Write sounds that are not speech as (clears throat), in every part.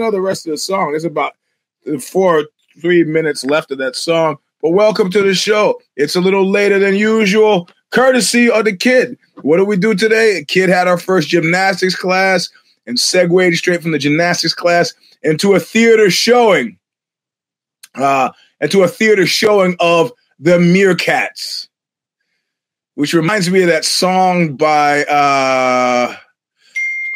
know the rest of the song. There's about four, three minutes left of that song. But welcome to the show. It's a little later than usual, courtesy of the kid. What do we do today? A kid had our first gymnastics class and segued straight from the gymnastics class into a theater showing. Uh, into a theater showing of the Meerkats, which reminds me of that song by uh,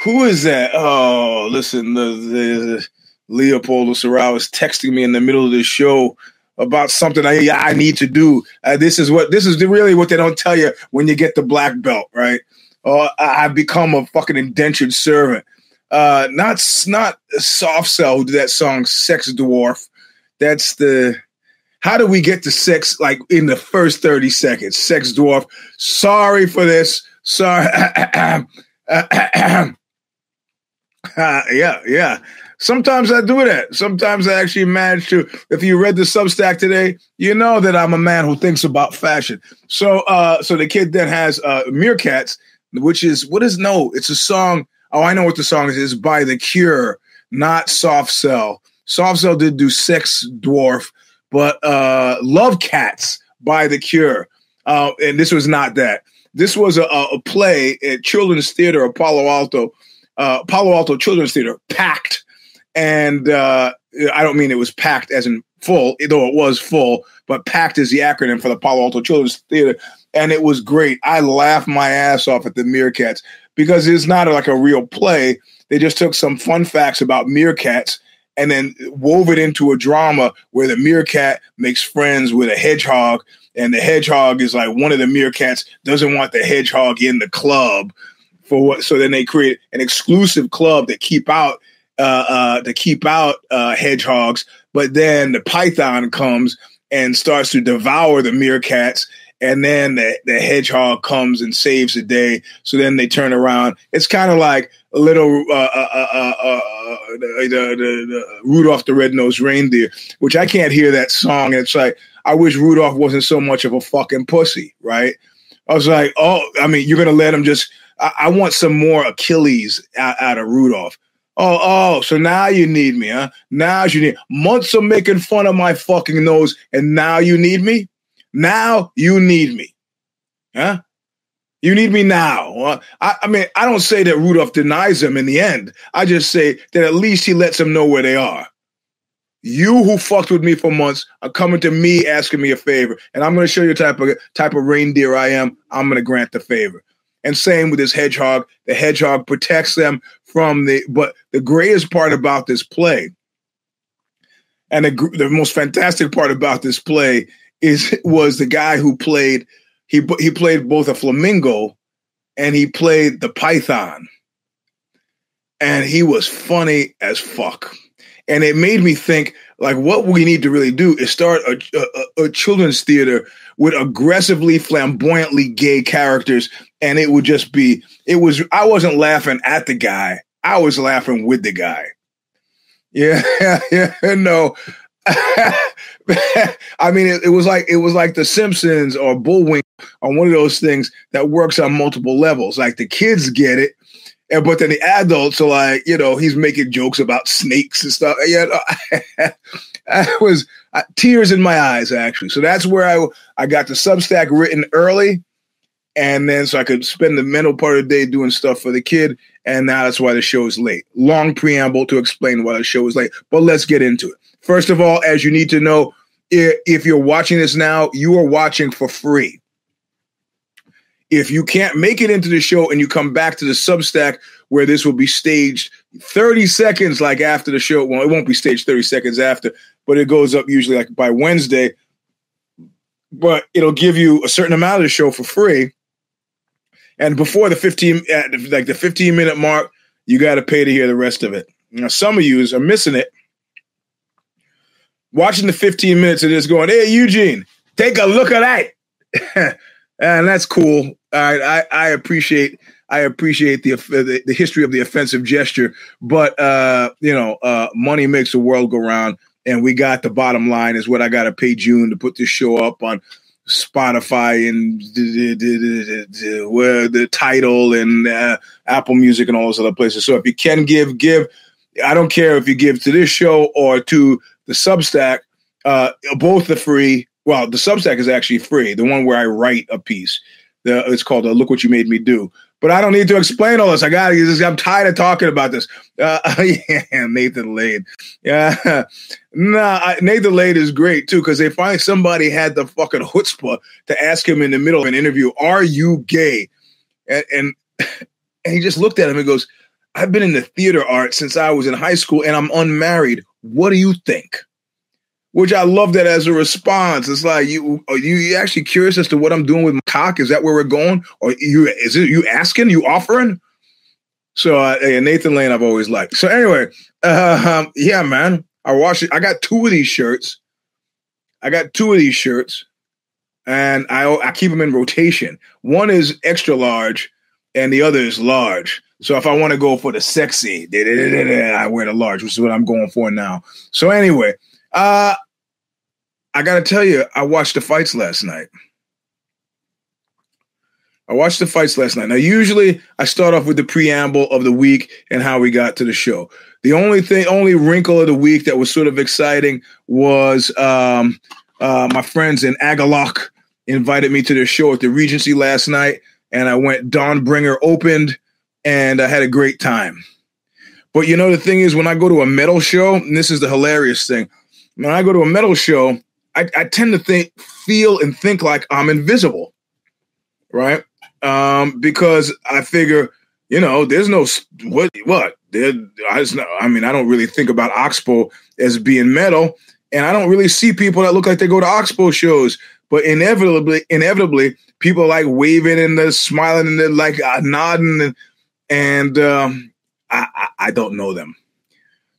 who is that? Oh, listen, the, the Leopoldo Serral was texting me in the middle of the show about something I I need to do. Uh, this is what this is really what they don't tell you when you get the black belt, right? Oh, I've become a fucking indentured servant. Uh, not not soft cell who did that song "Sex Dwarf." That's the how do we get to sex like in the first 30 seconds? Sex dwarf. Sorry for this. Sorry. (clears throat) (clears throat) Uh, yeah, yeah. Sometimes I do that. Sometimes I actually manage to. If you read the Substack today, you know that I'm a man who thinks about fashion. So, uh, so the kid then has uh, Meerkats, which is what is no? It's a song. Oh, I know what the song is. It's by The Cure, not Soft Cell. Soft Cell did do Sex Dwarf, but uh, Love Cats by The Cure, uh, and this was not that. This was a, a play at Children's Theater of Palo Alto uh, Palo Alto Children's Theater packed, and uh, I don't mean it was packed as in full, though it was full, but packed is the acronym for the Palo Alto Children's Theater, and it was great. I laughed my ass off at the Meerkats because it's not like a real play. They just took some fun facts about meerkats and then wove it into a drama where the meerkat makes friends with a hedgehog and the hedgehog is like one of the meerkats doesn't want the hedgehog in the club for what so then they create an exclusive club that keep out uh, uh, to keep out uh, hedgehogs. But then the python comes and starts to devour the meerkats and then the, the hedgehog comes and saves the day. So then they turn around. It's kind of like a little uh, uh, uh, uh, uh the, the, the, rudolph the red-nosed reindeer which i can't hear that song. And it's like i wish rudolph wasn't so much of a fucking pussy right? I was like oh i mean you're gonna let him just I, I want some more Achilles out, out, of Rudolph. Oh, oh, so now you need me, huh? Now you need months of making fun of my fucking nose, and now you need me? Now you need me. Huh? You need me now. I, I, mean, I don't say that Rudolph denies them in the end. I just say that at least he lets them know where they are. You who fucked with me for months are coming to me asking me a favor, and I'm going to show you type of type of reindeer I am. I'm going to grant the favor. And same with this hedgehog. The hedgehog protects them from the. But the greatest part about this play, and the, the most fantastic part about this play is was the guy who played. He he played both a flamingo, and he played the python, and he was funny as fuck. And it made me think like what we need to really do is start a, a, a children's theater with aggressively flamboyantly gay characters. And it would just be it was i wasn't laughing at the guy. I was laughing with the guy. Yeah (laughs) yeah no. (laughs) I mean, it, it, was like it was like The Simpsons or Bullwink on one of those things that works on multiple levels. Like the kids get it, and but then the adults are like, you know, he's making jokes about snakes and stuff. Yeah, (laughs) I was tears in my eyes actually. So that's where I I got the Substack written early, and then so I could spend the mental part of the day doing stuff for the kid. And now that's why the show is late. Long preamble to explain why the show is late, but let's get into it. First of all, as you need to know, if you're watching this now, you are watching for free. If you can't make it into the show and you come back to the Substack where this will be staged 30 seconds like after the show, well, it won't be staged 30 seconds after, but it goes up usually like by Wednesday. But it'll give you a certain amount of the show for free. And before the 15 like the 15 minute mark, you got to pay to hear the rest of it. Now, some of you are missing it. Watching the 15 minutes of this going, hey, Eugene, take a look at that. (laughs) and that's cool. I, I, I appreciate I appreciate the, the, the history of the offensive gesture, but uh, you know, uh, money makes the world go round, and we got the bottom line is what I got to pay June to put this show up on Spotify and where the title and uh, Apple Music and all those other places. So if you can give, give. I don't care if you give to this show or to the Substack. Uh, both are free. Well, the Substack is actually free. The one where I write a piece. The, it's called uh, "Look What You Made Me Do." But I don't need to explain all this. I got. I'm tired of talking about this. Uh, (laughs) yeah, Nathan Lane. Yeah, (laughs) nah, Nathan Lane is great too because they finally somebody had the fucking chutzpah to ask him in the middle of an interview, "Are you gay?" And, and (laughs) and he just looked at him and goes, "I've been in the theater art since I was in high school, and I'm unmarried. What do you think?" Which I love that as a response. It's like you are you actually curious as to what I'm doing with my cock? Is that where we're going, or you is it you asking, you offering? So uh, Nathan Lane, I've always liked. So anyway, uh, um, yeah, man, I watched it. I got two of these shirts. I got two of these shirts, and I I keep them in rotation. One is extra large, and the other is large. So if I want to go for the sexy, I wear the large, which is what I'm going for now. So anyway, uh, I got to tell you, I watched the fights last night. I watched the fights last night. Now, usually I start off with the preamble of the week and how we got to the show. The only thing, only wrinkle of the week that was sort of exciting was um, uh, my friends in Agalloch invited me to their show at the Regency last night, and I went. Dawnbringer opened, and I had a great time. But you know, the thing is, when I go to a metal show, and this is the hilarious thing, when I go to a metal show, I, I tend to think, feel, and think like I'm invisible, right? Um, because I figure, you know, there's no what what there. I just know. I mean, I don't really think about Oxbow as being metal, and I don't really see people that look like they go to Oxbow shows. But inevitably, inevitably, people like waving and they're smiling and they're like uh, nodding, and, and um, I, I, I don't know them.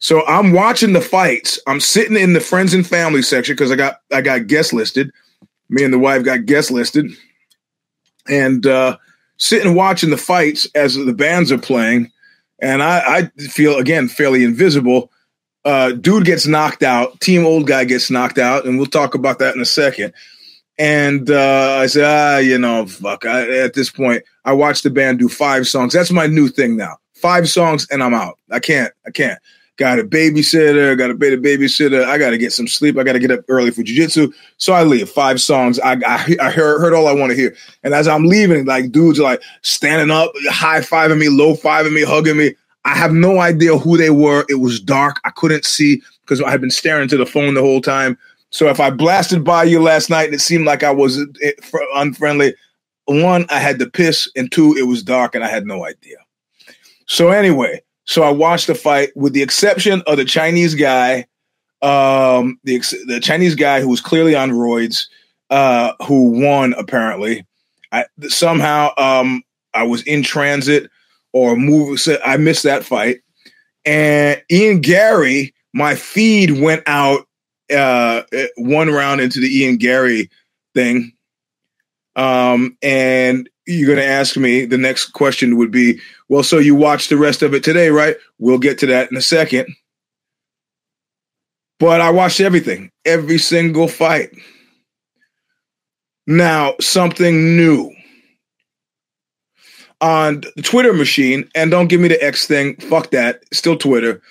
So I'm watching the fights. I'm sitting in the friends and family section because I got I got guest listed. Me and the wife got guest listed, and uh, sitting watching the fights as the bands are playing. And I, I feel again fairly invisible. Uh, dude gets knocked out. Team old guy gets knocked out, and we'll talk about that in a second. And uh, I said, ah, you know, fuck. I, at this point, I watched the band do five songs. That's my new thing now. Five songs, and I'm out. I can't. I can't got a babysitter, got to pay babysitter. I got to get some sleep. I got to get up early for jujitsu. So I leave five songs. I, I, I heard, heard all I want to hear. And as I'm leaving, like dudes are like standing up, high fiving me, low fiving me, hugging me. I have no idea who they were. It was dark. I couldn't see because I had been staring to the phone the whole time. So if I blasted by you last night and it seemed like I was eh, unfriendly, one, I had to piss, and two, it was dark and I had no idea. So anyway, so I watched the fight with the exception of the Chinese guy, um, the the Chinese guy who was clearly on roids, uh, who won apparently. I somehow um, I was in transit or move. I missed that fight, and Ian Garry, my feed went out uh, one round into the Ian Garry thing, um, and you're going to ask me the next question would be well so you watched the rest of it today right? We'll get to that in a second. But i watched everything every single fight. Now something new. On the twitter machine and don't give me the x thing fuck that still twitter.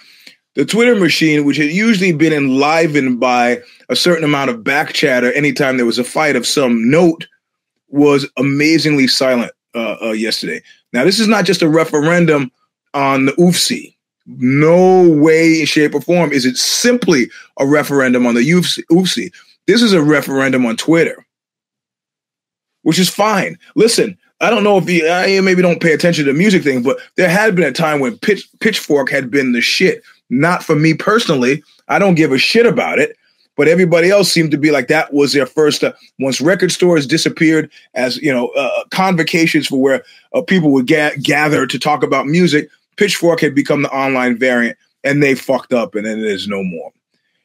The twitter machine which had usually been enlivened by a certain amount of back chatter anytime there was a fight of some note was amazingly silent uh, uh, yesterday. Now, this is not just a referendum on the UFC. No way, shape, or form is it simply a referendum on the UFC. This is a referendum on Twitter, which is fine. Listen, I don't know if you I maybe don't pay attention to the music thing, but there had been a time when Pitch, Pitchfork had been the shit. Not for me personally. I don't give a shit about it but everybody else seemed to be like that was their first. Uh, once record stores disappeared as you know uh, convocations for where uh, people would ga- gather to talk about music, Pitchfork had become the online variant, and they fucked up, and then there's no more.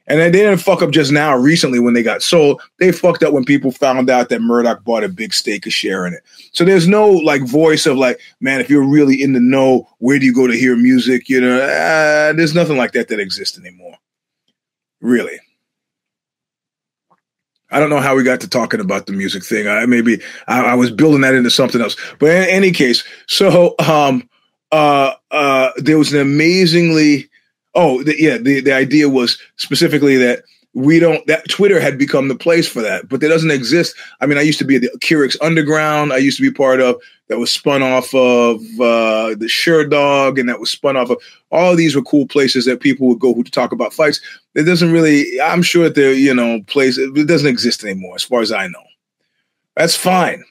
And then they didn't fuck up just now recently when they got sold. They fucked up when people found out that Murdoch bought a big stake of share in it. So there's no like voice of like, man, if you're really in the know, where do you go to hear music? You know, uh, there's nothing like that that exists anymore. Really. I don't know how we got to talking about the music thing. I maybe I, I was building that into something else. But in any case, so um uh uh there was an amazingly oh, the, yeah, the the idea was specifically that we don't that Twitter had become the place for that, but it doesn't exist. I mean, I used to be at the Keurig Underground. I used to be part of that was spun off of uh, the Sherdog, and that was spun off of all of these were cool places that people would go to talk about fights. It doesn't really. I'm sure that they're you know place it doesn't exist anymore, as far as I know. That's fine.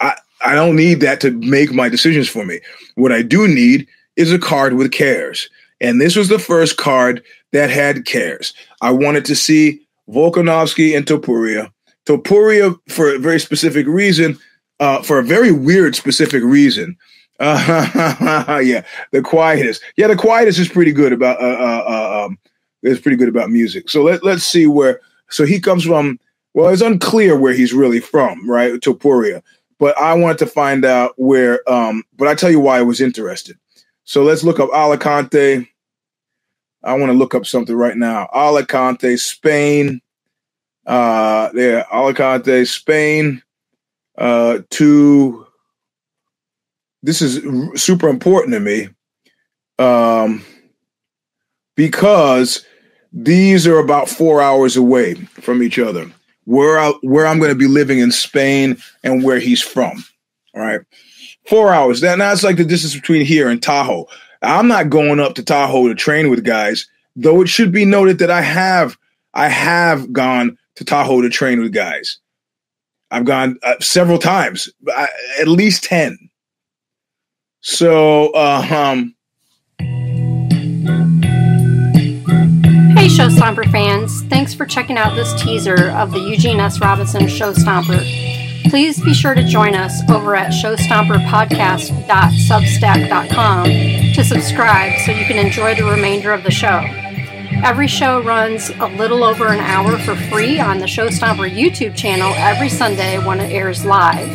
I I don't need that to make my decisions for me. What I do need is a card with cares, and this was the first card that had cares. I wanted to see Volkanovski and Topuria. Topuria, for a very specific reason, uh, for a very weird specific reason. Uh, (laughs) yeah, the Quietus. Yeah, the Quietus is pretty good about. Uh, uh, uh um, is pretty good about music. So let let's see where. So he comes from. Well, it's unclear where he's really from, right? Topuria. But I wanted to find out where. Um, but I tell you why I was interested. So let's look up Alicante. I want to look up something right now. Alicante, Spain. Uh, there, Alicante, Spain. Uh, to this is super important to me, um, because these are about four hours away from each other. Where I, where I'm going to be living in Spain and where he's from. All right, four hours. That that's like the distance between here and Tahoe. I'm not going up to Tahoe to train with guys, though it should be noted that I have I have gone to Tahoe to train with guys. I've gone uh, several times, uh, at least 10. So, uh, um, Hey, Show Stomper fans. Thanks for checking out this teaser of the Eugene S. Robinson Show Stomper. Please be sure to join us over at showstomperpodcast.substack.com to subscribe so you can enjoy the remainder of the show. Every show runs a little over an hour for free on the Show Stomper YouTube channel every Sunday when it airs live.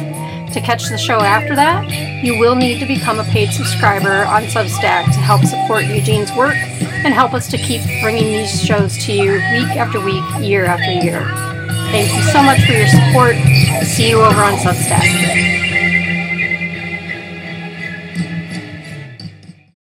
To catch the show after that, you will need to become a paid subscriber on Substack to help support Eugene's work and help us to keep bringing these shows to you week after week, year after year. Thank you so much for your support. See you over on Substack.